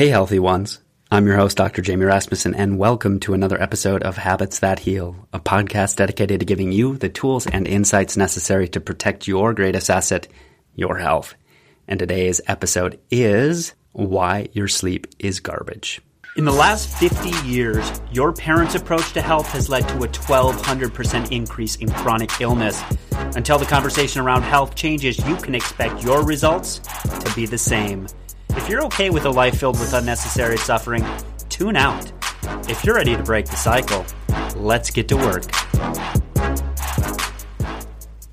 Hey, healthy ones. I'm your host, Dr. Jamie Rasmussen, and welcome to another episode of Habits That Heal, a podcast dedicated to giving you the tools and insights necessary to protect your greatest asset, your health. And today's episode is Why Your Sleep is Garbage. In the last 50 years, your parents' approach to health has led to a 1200% increase in chronic illness. Until the conversation around health changes, you can expect your results to be the same. You're okay with a life filled with unnecessary suffering, tune out. If you're ready to break the cycle, let's get to work.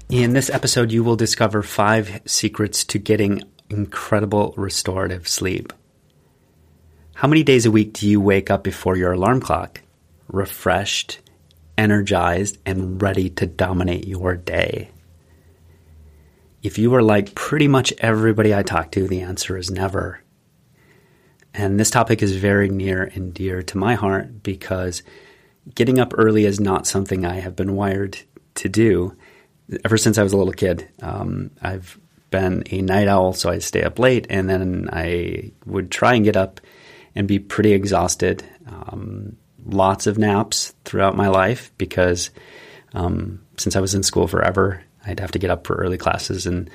In this episode, you will discover five secrets to getting incredible restorative sleep. How many days a week do you wake up before your alarm clock? Refreshed, energized, and ready to dominate your day? If you are like pretty much everybody I talk to, the answer is never. And this topic is very near and dear to my heart because getting up early is not something I have been wired to do ever since I was a little kid. Um, I've been a night owl, so I stay up late, and then I would try and get up and be pretty exhausted. Um, lots of naps throughout my life because um, since I was in school forever, I'd have to get up for early classes and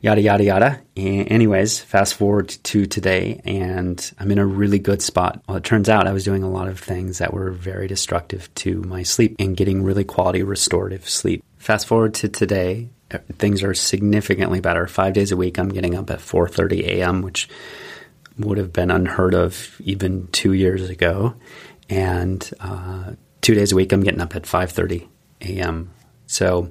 yada, yada, yada. anyways, fast forward to today, and I'm in a really good spot. Well, it turns out I was doing a lot of things that were very destructive to my sleep and getting really quality restorative sleep. Fast forward to today, uh, things are significantly better. Five days a week, I'm getting up at 4:30 a.m., which would have been unheard of even two years ago. And uh, two days a week, I'm getting up at 5:30 a.m. So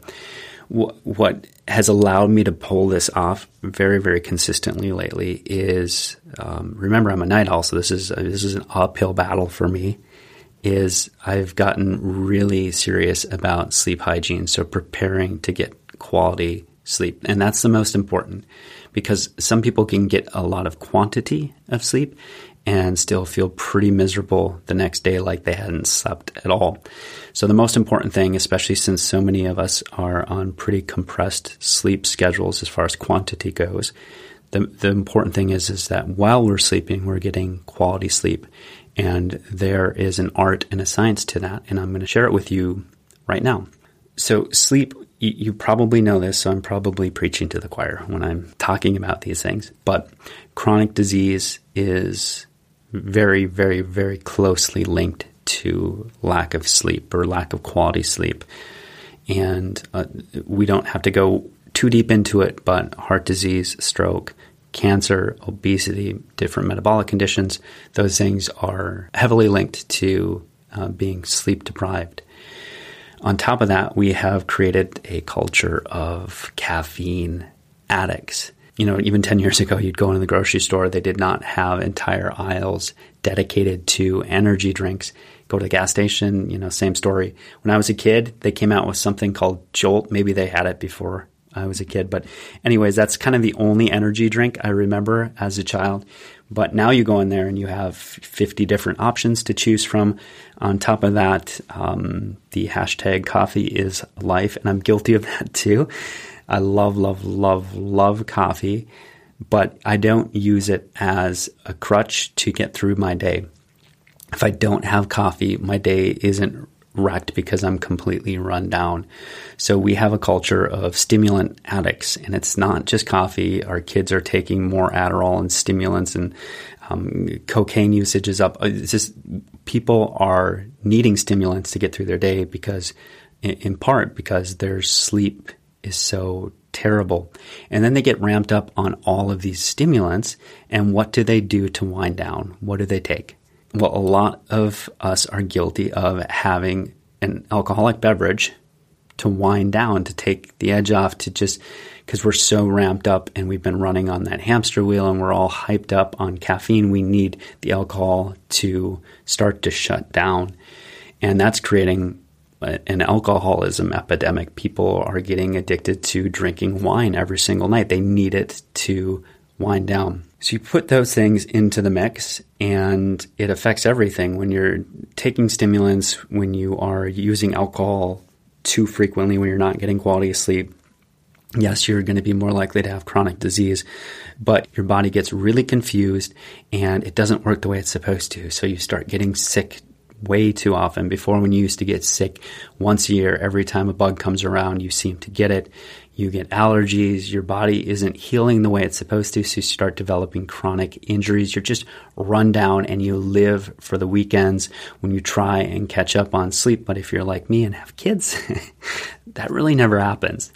what has allowed me to pull this off very, very consistently lately is um, remember I'm a night owl, so this is this is an uphill battle for me. Is I've gotten really serious about sleep hygiene, so preparing to get quality sleep, and that's the most important because some people can get a lot of quantity of sleep and still feel pretty miserable the next day like they hadn't slept at all. So the most important thing, especially since so many of us are on pretty compressed sleep schedules as far as quantity goes, the, the important thing is, is that while we're sleeping, we're getting quality sleep. And there is an art and a science to that. And I'm going to share it with you right now. So sleep, you, you probably know this, so I'm probably preaching to the choir when I'm talking about these things. But chronic disease is very, very, very closely linked to lack of sleep or lack of quality sleep. And uh, we don't have to go too deep into it, but heart disease, stroke, cancer, obesity, different metabolic conditions, those things are heavily linked to uh, being sleep deprived. On top of that, we have created a culture of caffeine addicts. You know, even 10 years ago, you'd go into the grocery store, they did not have entire aisles dedicated to energy drinks go to the gas station, you know, same story. When I was a kid, they came out with something called Jolt. Maybe they had it before I was a kid. But, anyways, that's kind of the only energy drink I remember as a child. But now you go in there and you have 50 different options to choose from. On top of that, um, the hashtag coffee is life, and I'm guilty of that too. I love, love, love, love coffee, but I don't use it as a crutch to get through my day if I don't have coffee, my day isn't wrecked because I'm completely run down. So we have a culture of stimulant addicts, and it's not just coffee. Our kids are taking more Adderall and stimulants, and um, cocaine usage is up. It's just people are needing stimulants to get through their day because, in, part, because their sleep is so terrible. And then they get ramped up on all of these stimulants. And what do they do to wind down? What do they take? Well, a lot of us are guilty of having an alcoholic beverage to wind down, to take the edge off, to just because we're so ramped up and we've been running on that hamster wheel and we're all hyped up on caffeine. We need the alcohol to start to shut down. And that's creating an alcoholism epidemic. People are getting addicted to drinking wine every single night. They need it to wind down. So you put those things into the mix and it affects everything. When you're taking stimulants, when you are using alcohol too frequently, when you're not getting quality sleep, yes, you're going to be more likely to have chronic disease, but your body gets really confused and it doesn't work the way it's supposed to. So you start getting sick way too often. Before, when you used to get sick once a year, every time a bug comes around, you seem to get it. You get allergies. Your body isn't healing the way it's supposed to. So you start developing chronic injuries. You're just run down and you live for the weekends when you try and catch up on sleep. But if you're like me and have kids, that really never happens.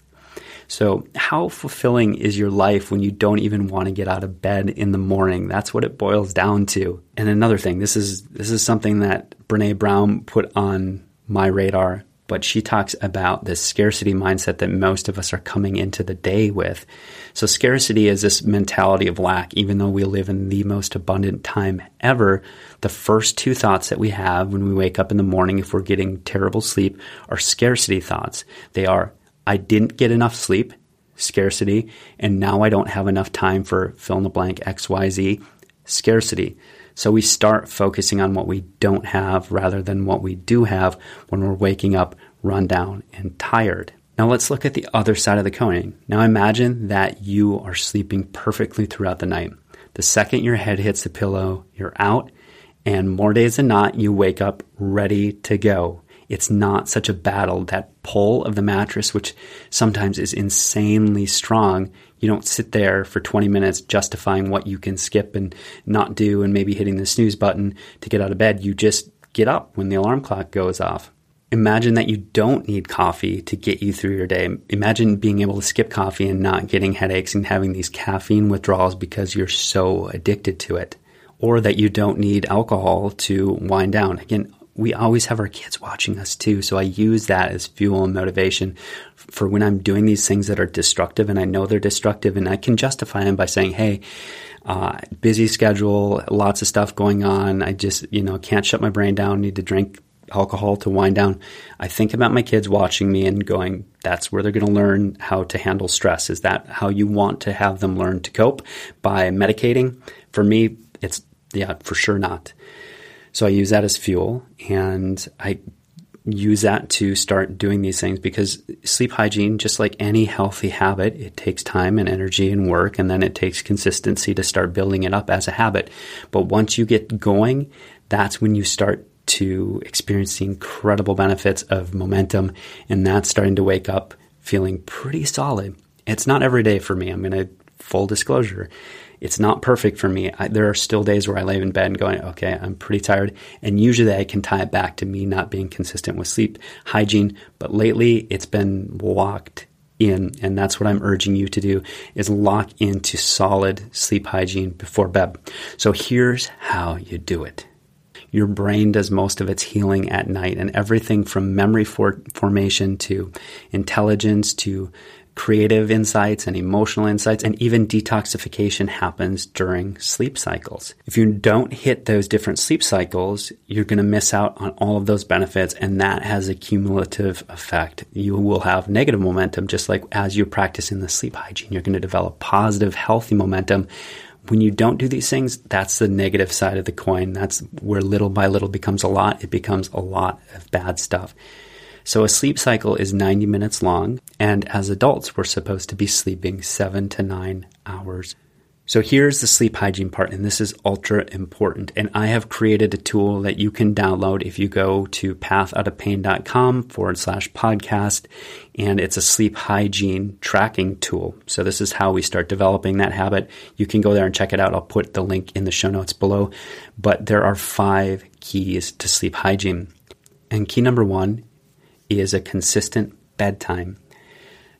So, how fulfilling is your life when you don't even want to get out of bed in the morning? That's what it boils down to. And another thing, this is this is something that Brené Brown put on my radar, but she talks about this scarcity mindset that most of us are coming into the day with. So, scarcity is this mentality of lack. Even though we live in the most abundant time ever, the first two thoughts that we have when we wake up in the morning, if we're getting terrible sleep, are scarcity thoughts. They are I didn't get enough sleep, scarcity, and now I don't have enough time for fill in the blank XYZ, scarcity. So we start focusing on what we don't have rather than what we do have when we're waking up run down and tired. Now let's look at the other side of the coin. Now imagine that you are sleeping perfectly throughout the night. The second your head hits the pillow, you're out, and more days than not, you wake up ready to go it's not such a battle. That pull of the mattress, which sometimes is insanely strong, you don't sit there for 20 minutes justifying what you can skip and not do and maybe hitting the snooze button to get out of bed. You just get up when the alarm clock goes off. Imagine that you don't need coffee to get you through your day. Imagine being able to skip coffee and not getting headaches and having these caffeine withdrawals because you're so addicted to it. Or that you don't need alcohol to wind down. Again, we always have our kids watching us too. So I use that as fuel and motivation for when I'm doing these things that are destructive and I know they're destructive and I can justify them by saying, Hey, uh, busy schedule, lots of stuff going on. I just, you know, can't shut my brain down, need to drink alcohol to wind down. I think about my kids watching me and going, that's where they're going to learn how to handle stress. Is that how you want to have them learn to cope by medicating? For me, it's, yeah, for sure not. So I use that as fuel and I use that to start doing these things because sleep hygiene, just like any healthy habit, it takes time and energy and work, and then it takes consistency to start building it up as a habit. But once you get going, that's when you start to experience the incredible benefits of momentum, and that's starting to wake up feeling pretty solid. It's not every day for me. I'm going to full disclosure. It's not perfect for me. I, there are still days where I lay in bed and going, okay, I'm pretty tired. And usually I can tie it back to me not being consistent with sleep hygiene. But lately it's been locked in. And that's what I'm urging you to do is lock into solid sleep hygiene before bed. So here's how you do it. Your brain does most of its healing at night, and everything from memory for- formation to intelligence to creative insights and emotional insights, and even detoxification happens during sleep cycles. If you don't hit those different sleep cycles, you're going to miss out on all of those benefits, and that has a cumulative effect. You will have negative momentum, just like as you're practicing the sleep hygiene, you're going to develop positive, healthy momentum. When you don't do these things, that's the negative side of the coin. That's where little by little becomes a lot. It becomes a lot of bad stuff. So a sleep cycle is 90 minutes long, and as adults, we're supposed to be sleeping seven to nine hours. So here's the sleep hygiene part, and this is ultra important. And I have created a tool that you can download if you go to pathoutofpain.com forward slash podcast, and it's a sleep hygiene tracking tool. So this is how we start developing that habit. You can go there and check it out. I'll put the link in the show notes below. But there are five keys to sleep hygiene. And key number one is a consistent bedtime.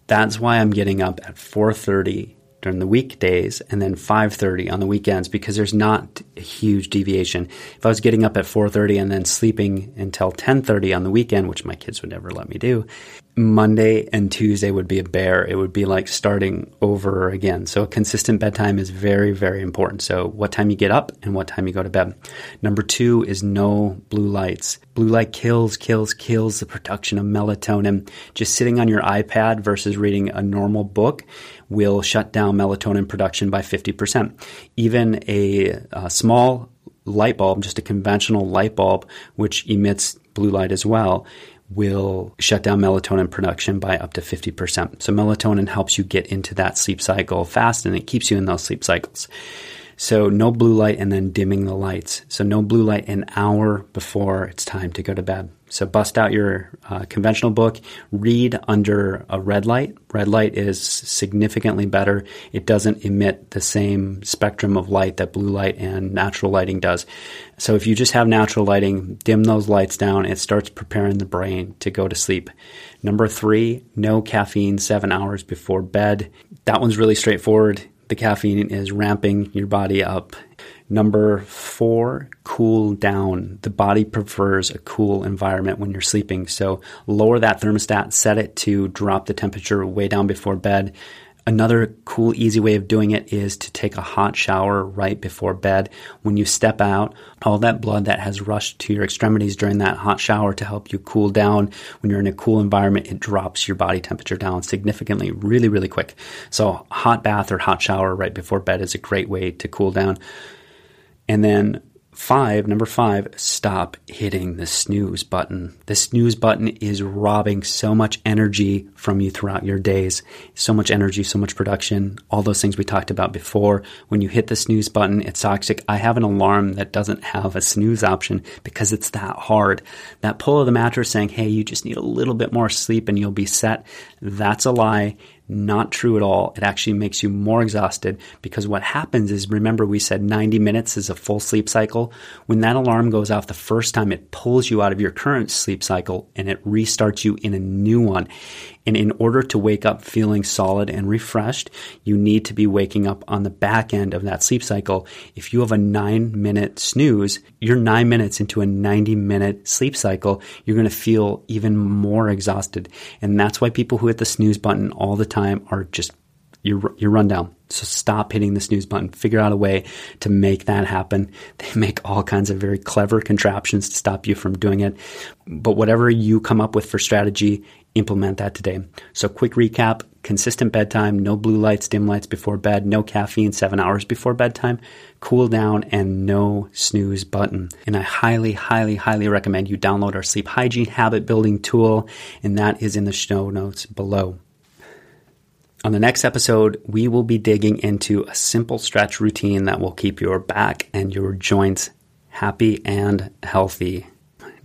That's why I'm getting up at 4:30 during the weekdays and then 5:30 on the weekends because there's not a huge deviation. If I was getting up at 4:30 and then sleeping until 10:30 on the weekend, which my kids would never let me do, Monday and Tuesday would be a bear. It would be like starting over again. So a consistent bedtime is very, very important. So what time you get up and what time you go to bed. Number two is no blue lights. Blue light kills, kills, kills the production of melatonin. Just sitting on your iPad versus reading a normal book will shut down melatonin production by 50%. Even a, a small light bulb, just a conventional light bulb, which emits blue light as well, will shut down melatonin production by up to 50%. So melatonin helps you get into that sleep cycle fast and it keeps you in those sleep cycles. So no blue light and then dimming the lights. So no blue light an hour before it's time to go to bed. So bust out your uh, conventional book, read under a red light. Red light is significantly better. It doesn't emit the same spectrum of light that blue light and natural lighting does. So if you just have natural lighting, dim those lights down. It starts preparing the brain to go to sleep. Number three, no caffeine seven hours before bed. That one's really straightforward the caffeine is ramping your body up. Number four, cool down. The body prefers a cool environment when you're sleeping. So lower that thermostat, set it to drop the temperature way down before bed. Another cool, easy way of doing it is to take a hot shower right before bed. When you step out, all that blood that has rushed to your extremities during that hot shower to help you cool down. When you're in a cool environment, it drops your body temperature down significantly, really, really quick. So, hot bath or hot shower right before bed is a great way to cool down. And then Five, number five, stop hitting the snooze button. The snooze button is robbing so much energy from you throughout your days. So much energy, so much production, all those things we talked about before. When you hit the snooze button, it's toxic. I have an alarm that doesn't have a snooze option because it's that hard. That pull of the mattress saying, hey, you just need a little bit more sleep and you'll be set. That's a lie. Not true at all. It actually makes you more exhausted because what happens is remember, we said 90 minutes is a full sleep cycle. When that alarm goes off the first time, it pulls you out of your current sleep cycle and it restarts you in a new one. And in order to wake up feeling solid and refreshed, you need to be waking up on the back end of that sleep cycle. If you have a nine minute snooze, you're nine minutes into a 90 minute sleep cycle, you're going to feel even more exhausted. And that's why people who hit the snooze button all the time are just you're, you're run down. So stop hitting the snooze button. Figure out a way to make that happen. They make all kinds of very clever contraptions to stop you from doing it. But whatever you come up with for strategy, implement that today. So quick recap, consistent bedtime, no blue lights, dim lights before bed, no caffeine seven hours before bedtime, cool down, and no snooze button. And I highly, highly, highly recommend you download our sleep hygiene habit building tool, and that is in the show notes below. On the next episode, we will be digging into a simple stretch routine that will keep your back and your joints happy and healthy.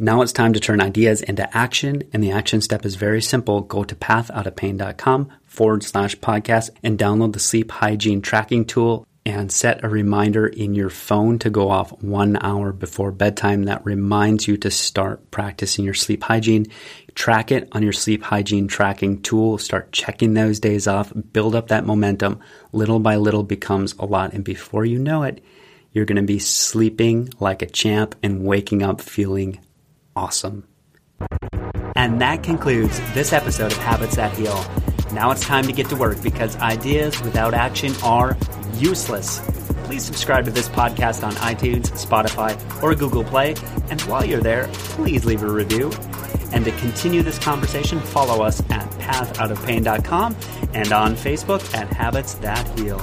Now it's time to turn ideas into action, and the action step is very simple. Go to pathoutofpain.com forward slash podcast and download the sleep hygiene tracking tool and set a reminder in your phone to go off one hour before bedtime that reminds you to start practicing your sleep hygiene. Track it on your sleep hygiene tracking tool. Start checking those days off. Build up that momentum. Little by little becomes a lot. And before you know it, you're going to be sleeping like a champ and waking up feeling awesome. And that concludes this episode of Habits That Heal. Now it's time to get to work because ideas without action are useless. Please subscribe to this podcast on iTunes, Spotify, or Google Play. And while you're there, please leave a review. And to continue this conversation, follow us at pathoutofpain.com and on Facebook at Habits That Heal.